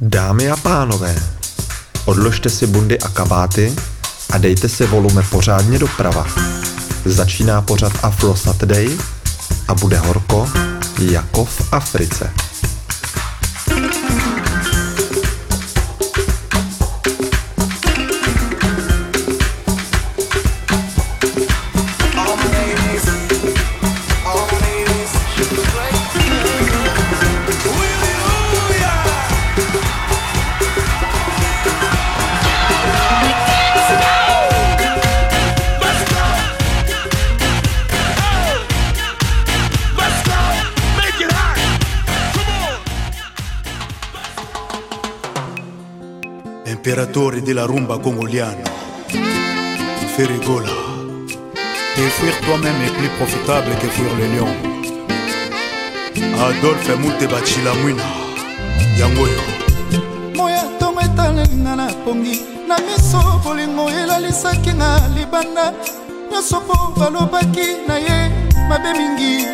Dámy a pánové, odložte si bundy a kabáty a dejte si volume pořádně doprava. Začíná pořad Afro Saturday a bude horko jako v Africe. de la rumba congolienne. Fais rigola. Et fuir toi-même est plus profitable que fuir le lion. Adolphe Moute Bachila Mouina. Yangoyo. Moya tongo etalinga na pongi na miso bolingo elalisaki nga libanda nyonso mpo balobaki na ye mabe mingi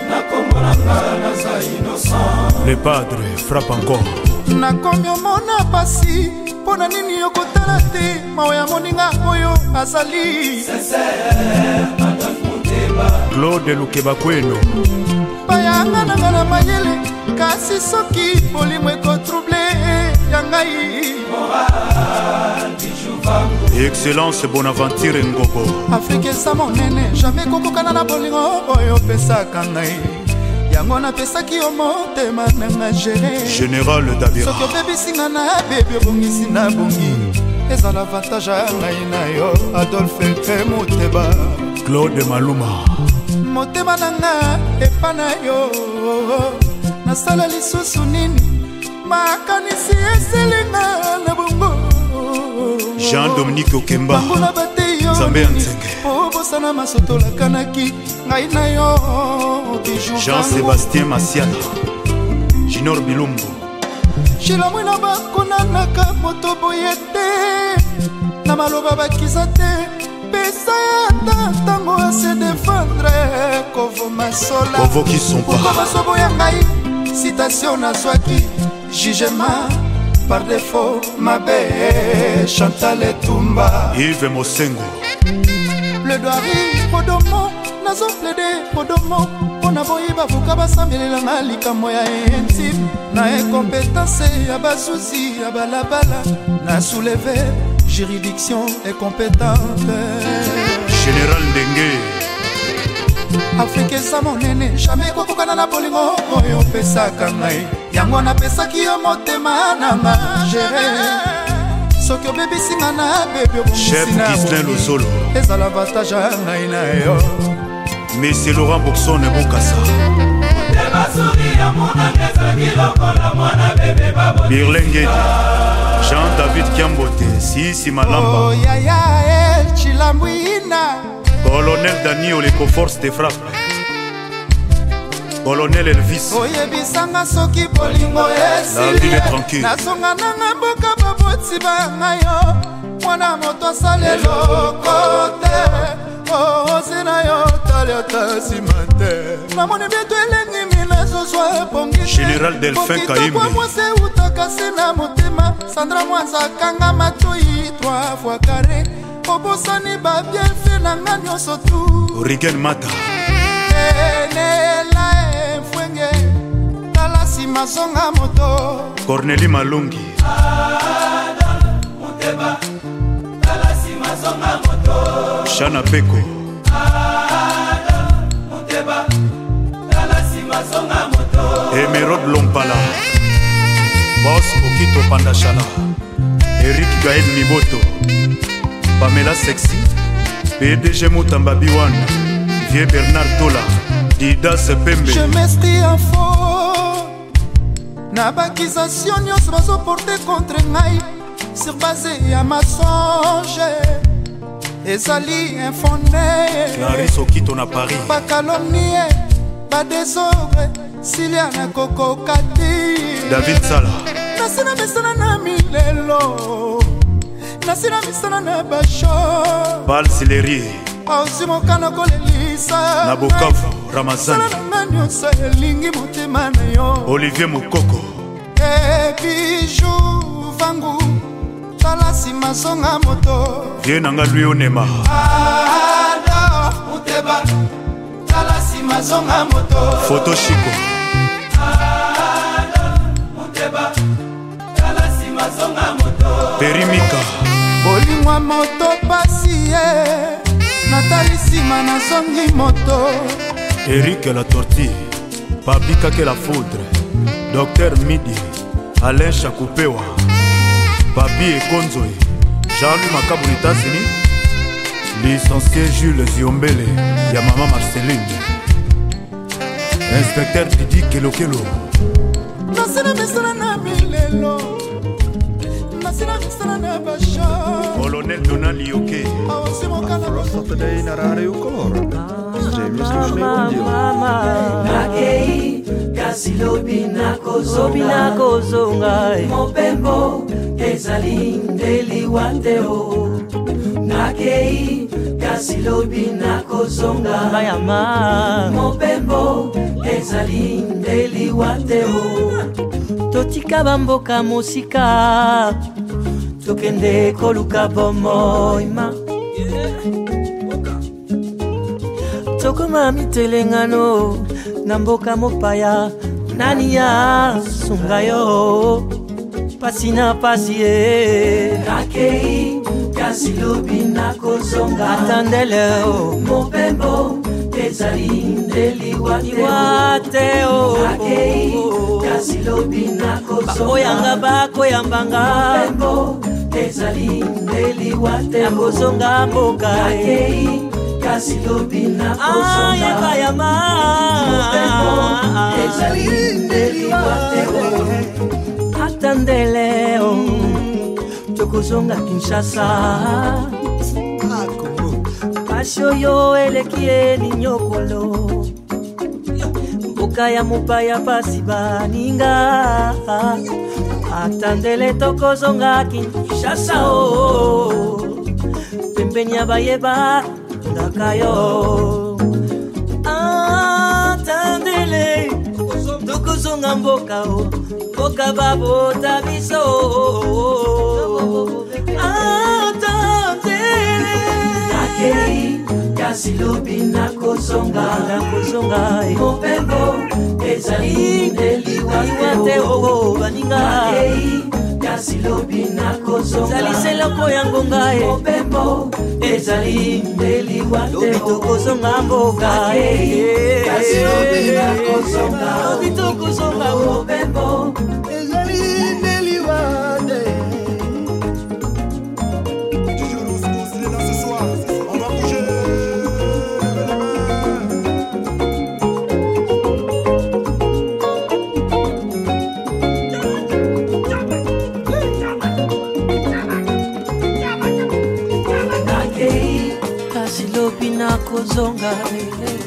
le padre frappe encore nakomi omona pasi mpo na nini okotala te mawa ya moninga oyo azali claude lukeba kweno bayanga nanga na mayele kasi soki molimo ekotrouble ya ngai excellence bonaventure ngobo afrika eza monene jamai kokokana na bolingo oyo opesaka ngai yango napesaki yo motema nanga gere général dabira soki obebisinga na bebi obongisi na bongi ezala avantage ya ngai na yo adolphe mpe moteba claude maluma motema nanga epa na yo nasala lisusu nini makanisi eselinga na bongo jean dominique okemba bangola batei yo nzambe ya nzenge po obosana masotolakanaki ngai na yo jean-sébastien masiata junior bilumbu shilomwina bakonanaka moto boye te na maloba bakisa te pesa ata ntango ase defendre kovoma solaovokisompaokomasobo ya ngai citation nazwaki jugema par defo mabe chantal etumba ive mosengo pledoiri podomo nazo plede podomo na boyiba fuka basambelelanga likambo ya intime na ekompetance ya bazuzi ya balabala na souleve juridiction ekompetante général ndenge afrika eza monene jamai ekokokana na bolingo oyo opesaka ngai yango napesaki yo motema nanga gere soki obebisi nga na bebi obongisi na ezala vantage ya ngai na yo mese laurent boxon bokasa birlengedi jean david kiambote siisi malamba oh, colonel daniel ecoforce de frappe colonel elvis oyebisanga soki bolingo esilinasonga nanga mboka baboti banga yo mwana moto asala eloko te ozi oh, na yo mobali ata nsima te namoni bieto elengi mina zozwa epongi général delphin kaimbe mwasi eutaka se na motema sandra mwanza akanga matoi 3 fois carré obosani babiefe na nga nyonso tu rigen mata enela efwenge tala nsima zonga moto corneli malungi shana peko ah, emerod lompala bos okito pandashala erik gael miboto pamela sexi pdg motamba biwan vie bernard tola didas pembe na bakizasio nyonso bazoporte contre ngai sur base ya masonge ezali infondé claris okito na paris bakalomnie badesore silia nakokoka te david sala nasina misana na milelo nasina misana na basho bal sileri ozwi mokano kolelisa na bukavu ramazananga nyonso elingi motema na yo olivier mokoko ebiju eh, vangu tala nsima songa moto vie nanga lui onema ador muteba mazonga moto foto shiko moteba tala nsima zonga moto perimika bolingwa moto pasi ye natali nsima nazongi moto erike la tortille babikake la foudre docteur midi alain chakupewa babi ekonzoe jean-louis makabu etats-unis licencié jules ziombele ya mama marceline inspecteur didi kelokelo nasina misala na milelo nasina misala na basha colonel donald yoke awasimokanasatadei narareukolor james nakei kasi lobi nakozobi nakozonga eh. mopembo ezali ndeliwa te o nakei kasi lobi nakozonga mopembo ezali nde liwa te o totika bamboka mosika tokende koluka bomoima tokoma mitelengano na mboka mopaya nani asunga yo pasi na pasi nakei kasi lobi nakozonga atandele o ezali ndeliwa te oh. akei kasi lobi nakozoyanga bakoyambanga ezali ndeliwa te nakozonga mboka eh. akei ah, kasi lobi nakozoyakayamaa ezali ndeliwa te ata ndele oh. tokozonga kinshasa Mashoyo elekieli nyokolo Mboka ya pasi baninga tokozonga Kinshasa o Pembeni ya bayeba tondaka atandele tokozonga mboka o Mboka babo tabiso. Ata ndele kasi lobi nakozonga nakozonga eh. mopembo ezali neliwa te oo baninga kasi lobi nakozongaezalisa eloko ya ngonga eh. mopembo ezali neliwa eh. lobi tokozonga mboka oh. kasi lobi nakozonga lobi tokozonga mopembo zonga elele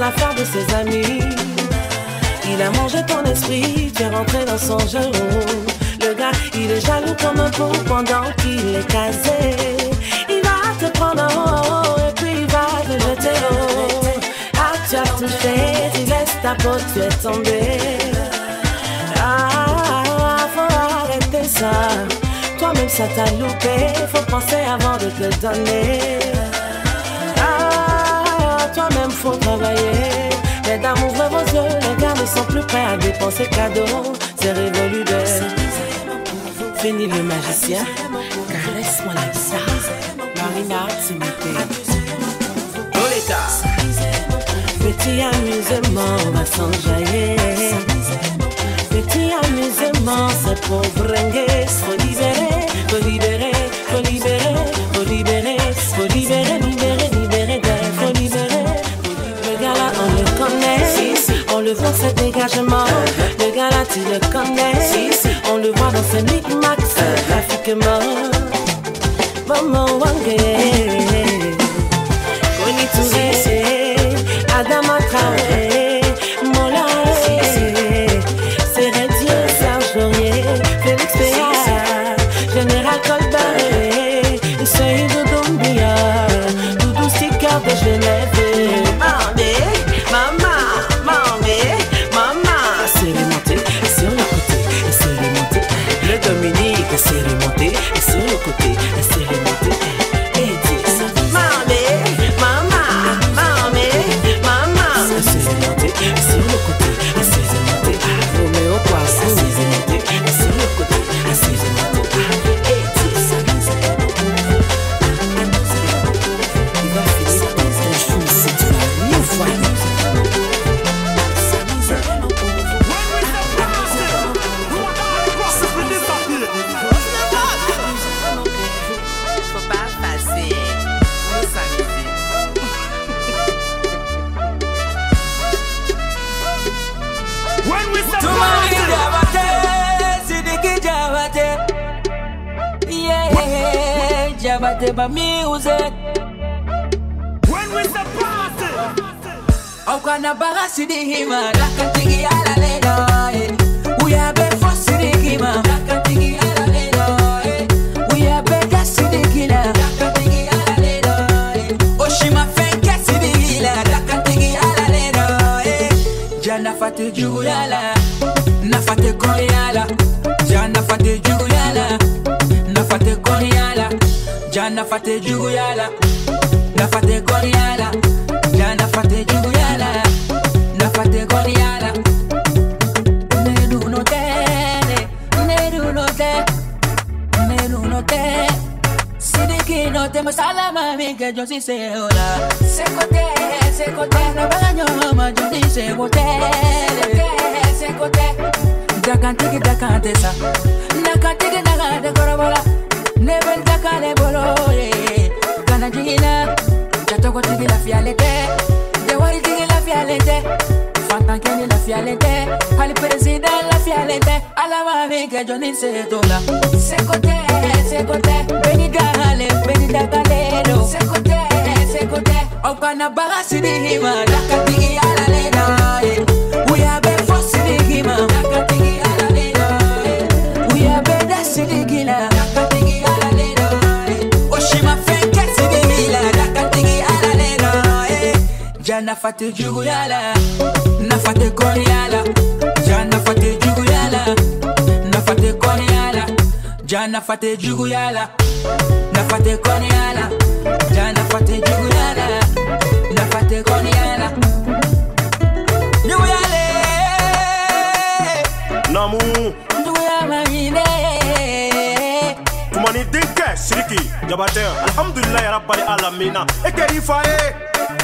l'affaire de ses amis. Il a mangé ton esprit, tu es rentré dans son jeu. Le gars, il est jaloux comme un bouc pendant qu'il est casé. Il va te prendre et puis il va te jeter haut. Ah, tu as touché tu laisses ta peau, tu es tombé. Ah, faut arrêter ça. Toi-même, ça t'a loupé. Faut penser avant de te donner faut travailler. d'amour ouvrez vos yeux, les gars ne sont plus prêts à dépenser cadeau. C'est révolu de. Fini le magicien, caresse-moi la ça. Marina, Timité. Lolita. Petit amusement va s'enjailler. Petit amusement, c'est pour bringuer, Faut libérer, faut libérer, faut libérer, faut libérer, faut libérer, libérer, libérer, libérer, libérer connaît. Si, si. On le voit, ses dégagements. Uh -huh. Le gars là, tu le connais. Si, On le voit dans ses micmacs. Graphiquement, uh-huh. maman Wangé. Koni uh-huh. Touré, Adama Sokoji ni lafiya le la jawalitigi lafiyalen tɛ fantankɛ ni lafiyalen tɛ hali peresidan lafiyalen tɛ ala b'a min kɛ jɔn ni se t'o la seko tɛ seko tɛ bɛni dagale bɛni dagale don seko tɛ seko tɛ o kana baga sini ma dakatigiya la le na ye. Eh. na fatte juguyala na fate konyala jana fatte juguyala na fate konyala jana fatte juguyala na fate konyala jana fatte juguyala na fatte konyala juguyale namu juguyala ine tumani denkɛ siriki jabatɛ alhamdulilahi rabali alamina e kɛr'i fa ye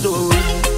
know.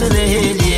سنهلي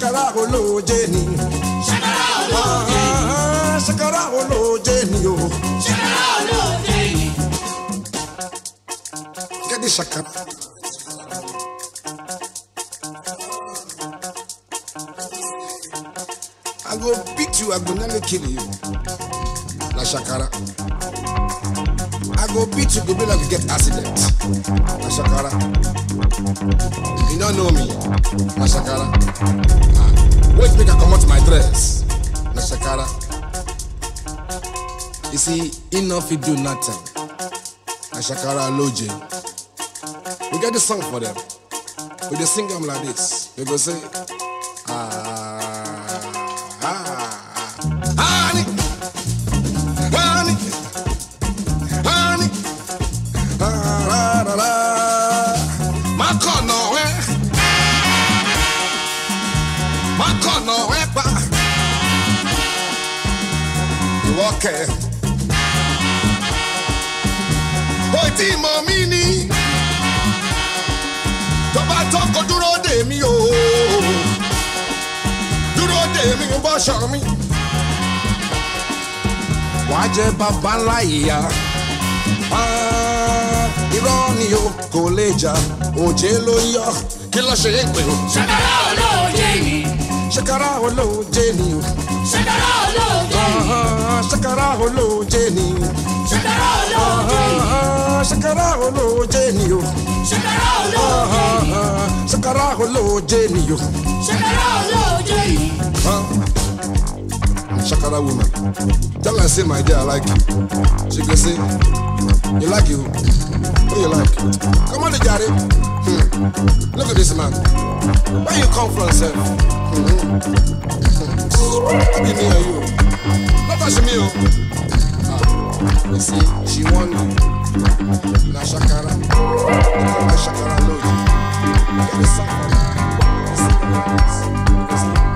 sakara olóje ni. sakara olóje ni. sakara olóje ni o. Oh. sakara olóje ni. kẹ́ni sakara. I go beat you, I go nearly kill you. La shakara. beat you, go be like you get accident. Masakara. You don't know me. Masakara. Ah. Wait make I come out my dress. Masakara. You see, enough you do nothing. Masakara Loje. We get the song for them. We they sing them like this. They go say, bàbá ńlá ìyá. irọ́ ni o kò lè jà òjé ló yọ kí ló ṣe é pé o. ṣàkàrà olóòjé ni. ṣàkàrà olóòjé ni o. ṣàkàrà olóòjé ni. ṣàkàrà olóòjé ni. ṣàkàrà olóòjé ni. Ah, ah, ṣàkàrà olóòjé ni o. ṣàkàrà another woman. Tell her, say, my dear, I like you. She can say, you like you? Who you like? Come on, Jari. Hmm. Look at this man. Where you come from, sir? Hmm. be me and you. Not touch me, oh. Ah, you see, she want me. Na shakara. Because my shakara know you. Get the sound. Listen to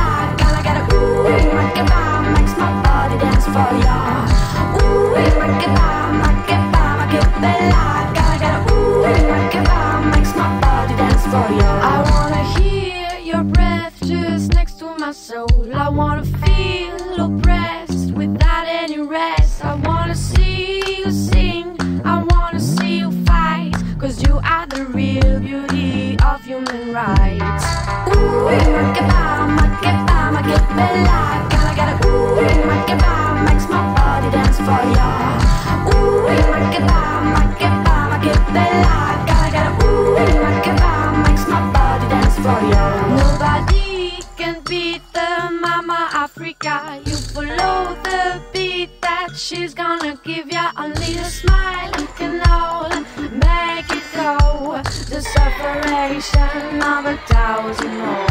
generation of a thousand more.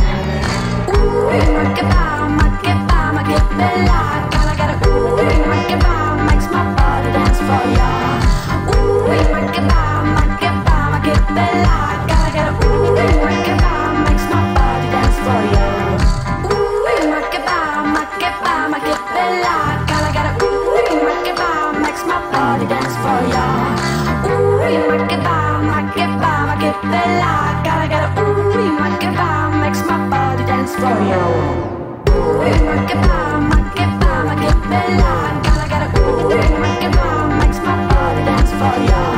Ooh, makeba, makeba, makebela. Gotta get a ooh, makeba, makes my body dance for ya. Fire.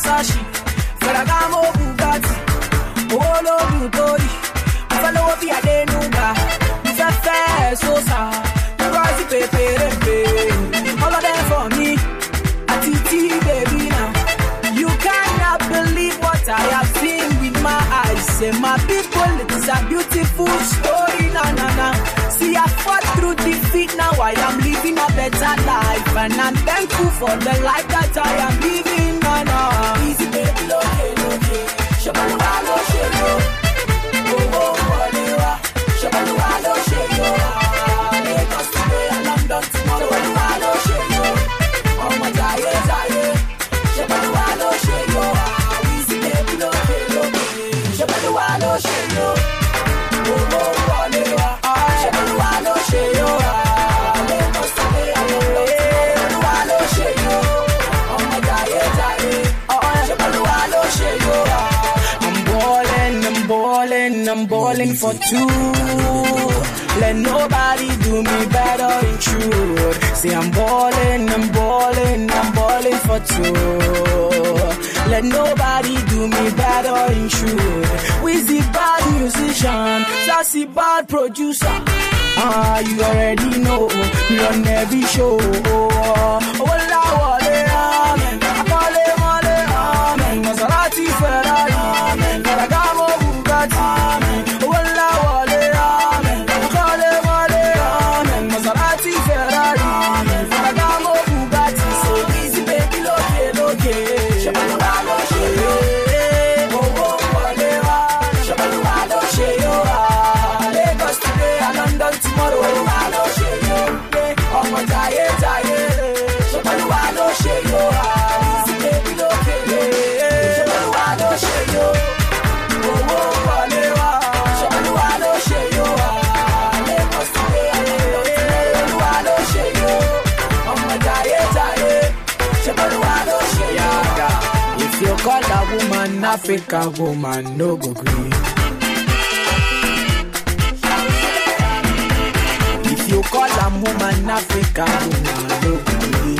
Versace, Ferragamo Bugatti, Ologun Tori, mo fẹ́ lówó bí Adénúgà, mo fẹ́ fẹ́ Sosa, All of them for me, àti baby now. You cannot believe what I have seen with my eyes, and my people, it is a beautiful story. I am living a better life, and I'm thankful for the life that I am living. I know Easy, baby, love, okay, okay. Shabba, too. Let nobody do me bad or intrude. See, I'm ballin', I'm ballin', I'm ballin' for two. Let nobody do me bad or intrude. Wizzy bad musician, sassy bad producer. Ah, you already know, we on every show. Oh, oh, oh, oh, oh, oh, oh, oh, oh, African woman no go green. If you call a woman African woman no go green.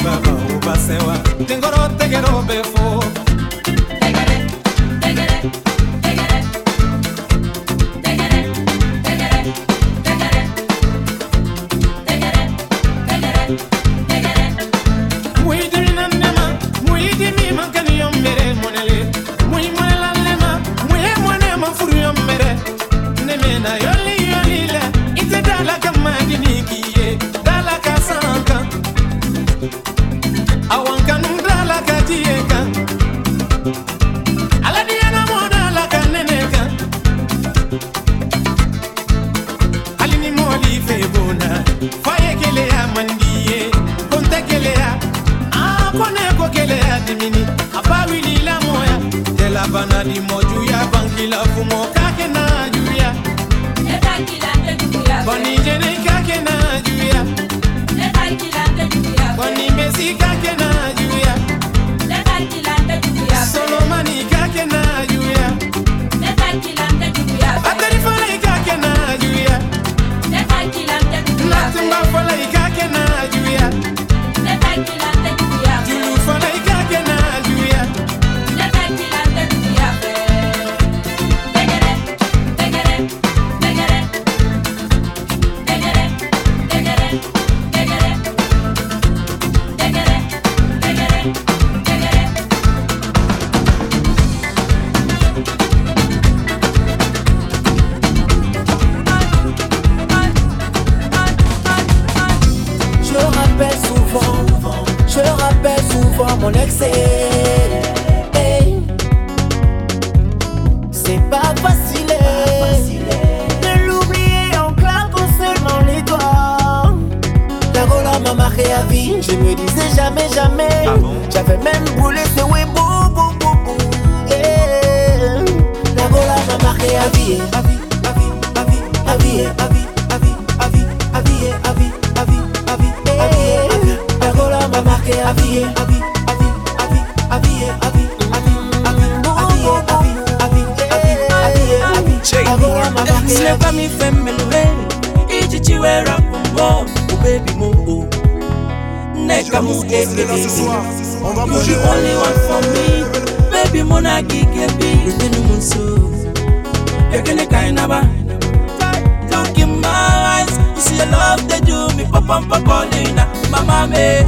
baba ubasewa oh, ngoro tegero befo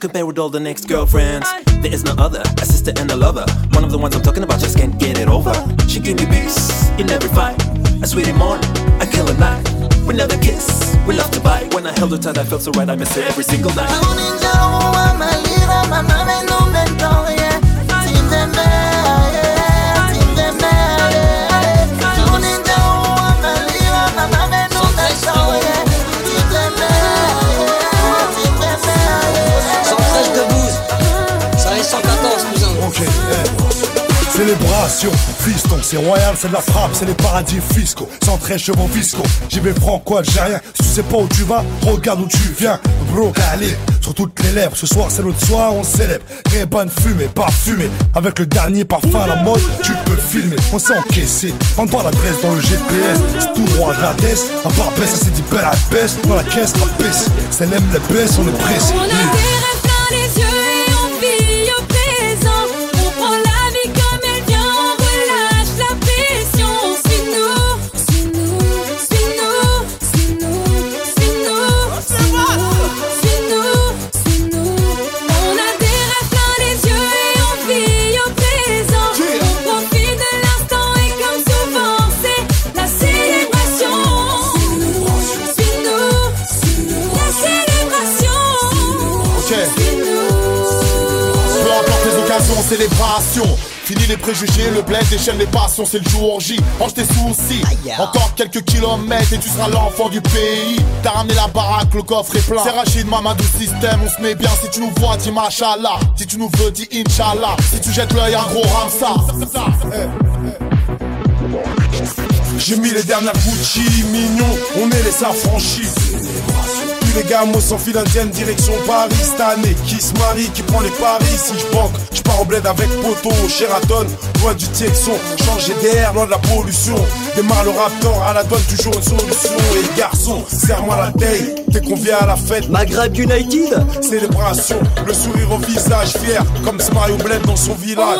compare with all the next girlfriends. There is no other, a sister and a lover. One of the ones I'm talking about just can't get it over. She give me peace in every fight. A sweetie morning, I kill a night. We never kiss, we love to bite. When I held her tight, I felt so right, I miss her every single night. célébration, fiston, c'est royal, c'est de la frappe, c'est les paradis fiscaux, sans très chevaux fiscaux, j'y vais franco-algérien, si tu sais pas où tu vas, regarde où tu viens, bro, allez, sur toutes les lèvres, ce soir c'est l'autre soir, on célèbre, très bonne fumée, parfumée, avec le dernier parfum à la mode, tu peux filmer, on s'est encaissé, prendre pas l'adresse dans le GPS, c'est tout droit de la baisse, à part baisse, c'est dit belle à baisse, dans la caisse, la baisse, c'est l'aime la baisse, on est pressé, préjugés, le bled déchaîne les passions, c'est le jour J. Range tes soucis. Encore quelques kilomètres et tu seras l'enfant du pays. T'as ramené la baraque, le coffre est plein. C'est Rachid, maman du système, on se met bien. Si tu nous vois, dis machala Si tu nous veux, dis inshallah. Si tu jettes l'œil, un gros ramsa. J'ai mis les dernières Gucci, mignon, on est les affranchis les gamos fil indienne direction Paris cette année Qui se marie, qui prend les paris Si je banque, je pars au bled avec poteau Sheraton, loin du Tiexon Changer d'air, loin de la pollution Démarre le raptor à la du toujours une solution Et garçon, serre-moi la taille T'es convié à la fête Maghreb United Célébration, le sourire au visage fier Comme Mario Bled dans son village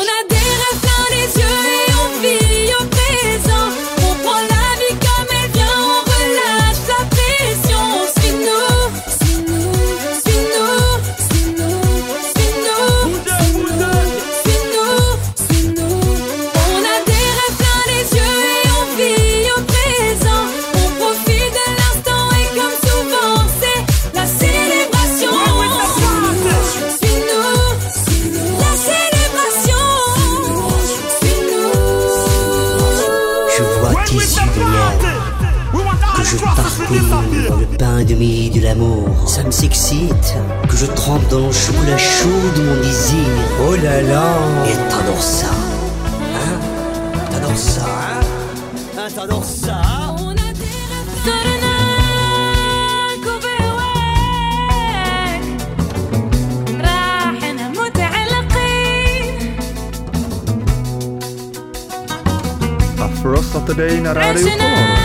le pain de mie de l'amour. Ça me s'excite que je trempe dans le chocolat chaud de mon désir. Oh là là Et ça Hein T'adores ça Hein, hein ça On a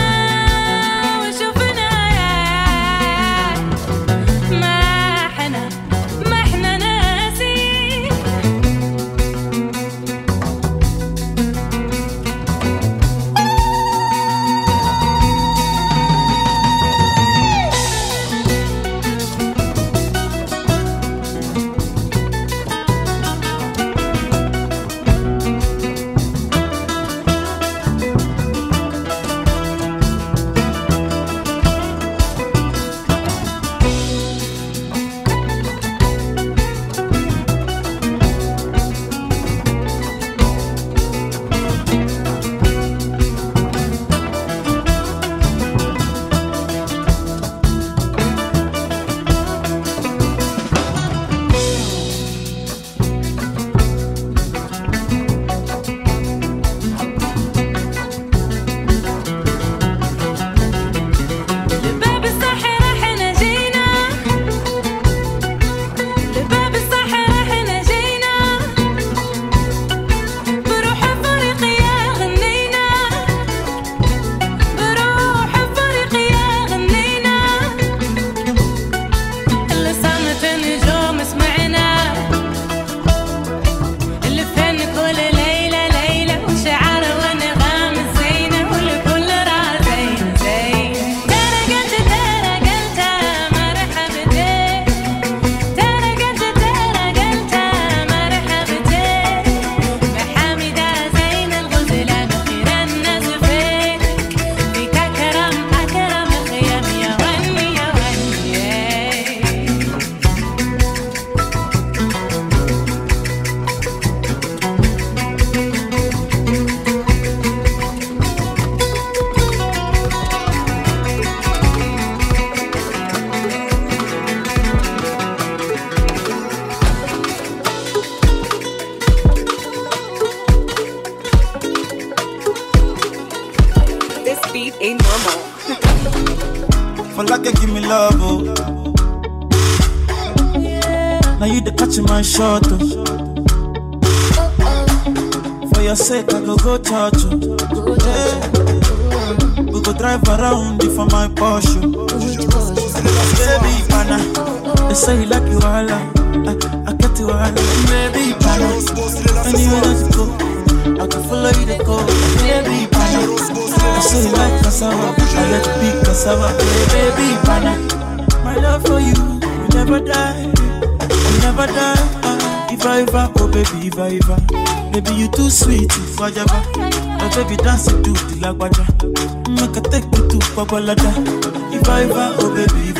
oh baby,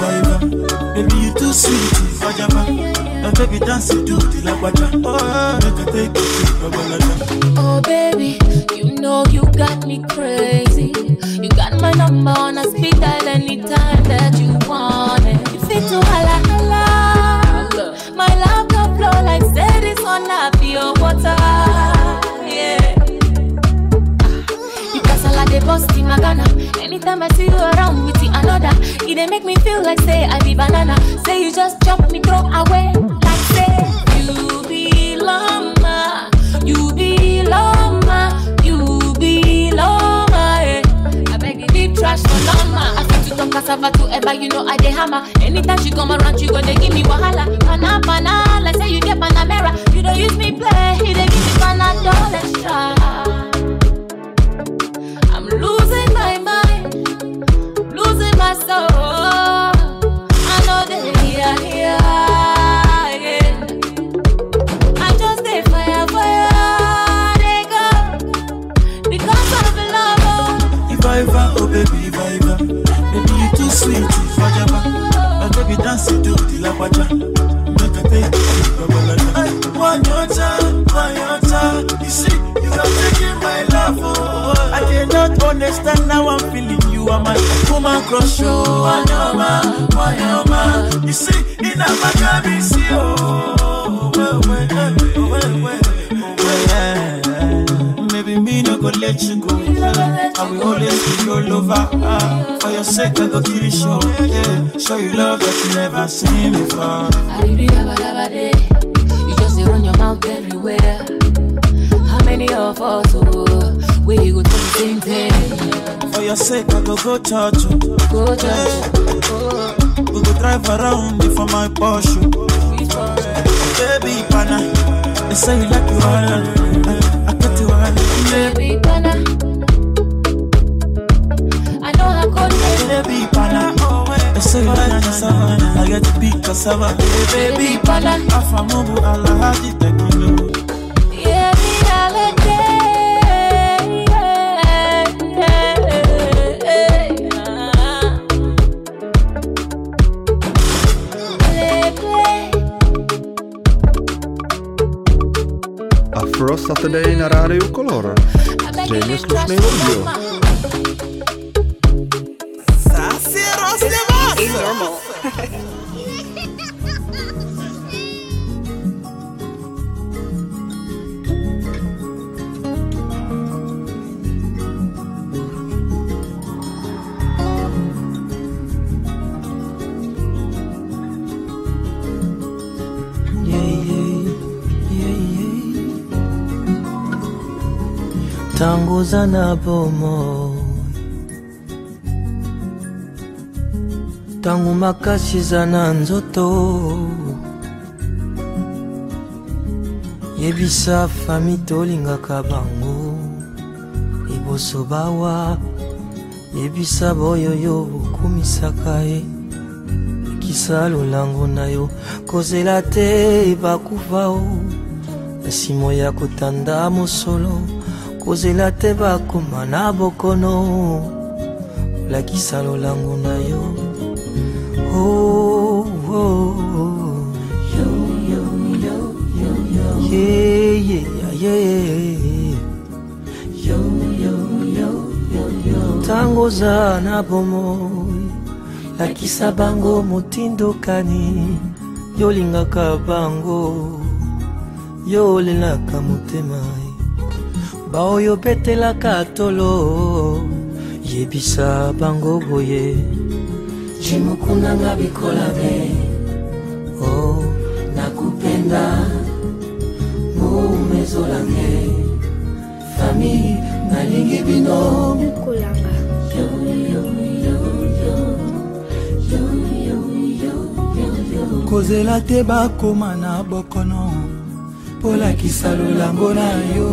Baby, you too sweet, Now baby, dance do the Oh, make take Oh baby, you know you got me crazy. You got my number on a speed dial anytime that you want it. If it's a holla. bust in my Ghana. Anytime I see you around with the another, it they make me feel like say I be banana. Say you just chop me, throw away. Like say you be lama, you be lama, you be lama. Eh. I beg you deep trash for lama. I said you talk cassava to ever, you know I dey hammer. Anytime she come around, you gonna give me wahala. Pana pana, like say you get panamera. You don't use me play, he dey give me panadol extra. I Odila not Make a take You see, you I understand how I'm feeling. You woman crush. man, man. You see, in a Maccabi, oh, and we always be your over uh, ah, For your sake I go give the show yeah. Show you love that you never seen before I really have a You just run your mouth everywhere How many of us oh, We go do the same thing For your sake I go go touch you oh. Go touch yeah. oh. We go drive around before my Porsche oh. Baby pana They say you like you all I got you all Baby I to Afro Saturday na rádiu Color. Zřejmě slušný oddíl. toza na bomoi ntango makasi eza na nzoto yebisa fami tolingaka bango liboso bawa yebisa boyo yo bokumisaka ye ekisa lolango na yo kozela te bakufa o nsimo ya kotanda mosolo kozela te bakoma na bokono olakisa lolango na yo oh, oh, oh. oh. Yeah, yeah, yeah, ntango oza na bomoi lakisa bango motindokani yolingaka bango yo olelaka motema baoyo obetelaka tolo yebisa bango boye jimukunanga bikolabe o oh. nakupenda mumezolange fami nalingi bino kolanga kozela te bakoma na bokono polakisa lolango na yo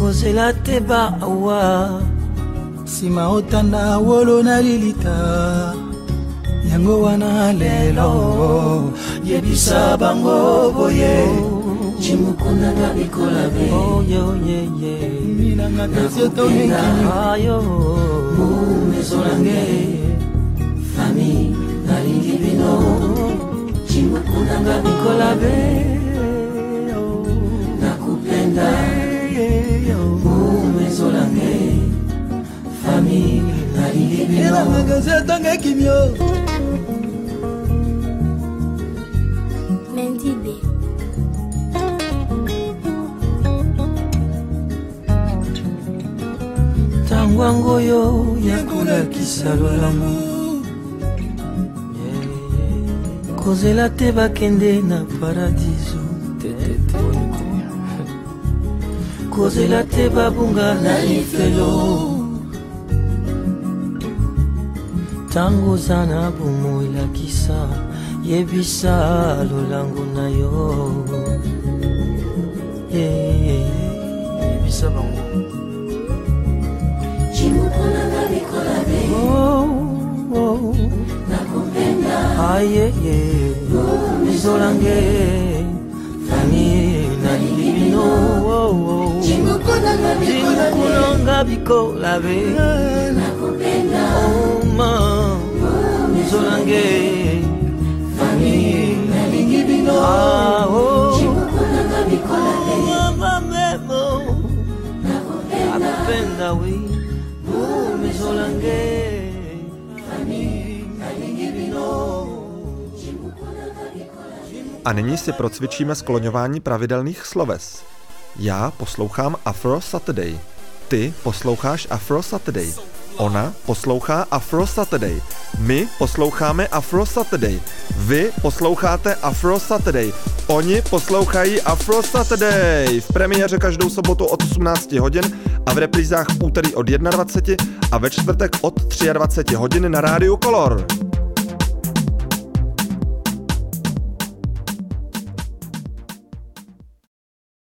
kozela te baawa nsima otanda wolo na lilita yango wana lelo yebisa bango boye jimukuna na mikolabe minanga tesi otomekiyo mumezonange fami nalingi bino jimukunanga mikolabe nakupenda elamakanzi atanga ekimio mendibe ntango yango oyo yakolakisa lolamu kozela te bakende na paradiso nakozela te babunga na lifelo ntango oza na bomo elakisa yebisa lolango na yo yebisa bango cimukonanga likolo oh, be oh, oh. nakopenda ayeye ah, mizolange fami nalingi bino bikola be oma akupenda wi mizolange A nyní si procvičíme skloňování pravidelných sloves. Já poslouchám Afro Saturday. Ty posloucháš Afro Saturday. Ona poslouchá Afro Saturday. My posloucháme Afro Saturday. Vy posloucháte Afro Saturday. Oni poslouchají Afro Saturday. V premiéře každou sobotu od 18 hodin a v reprízách v úterý od 21 a ve čtvrtek od 23 hodin na rádiu Color.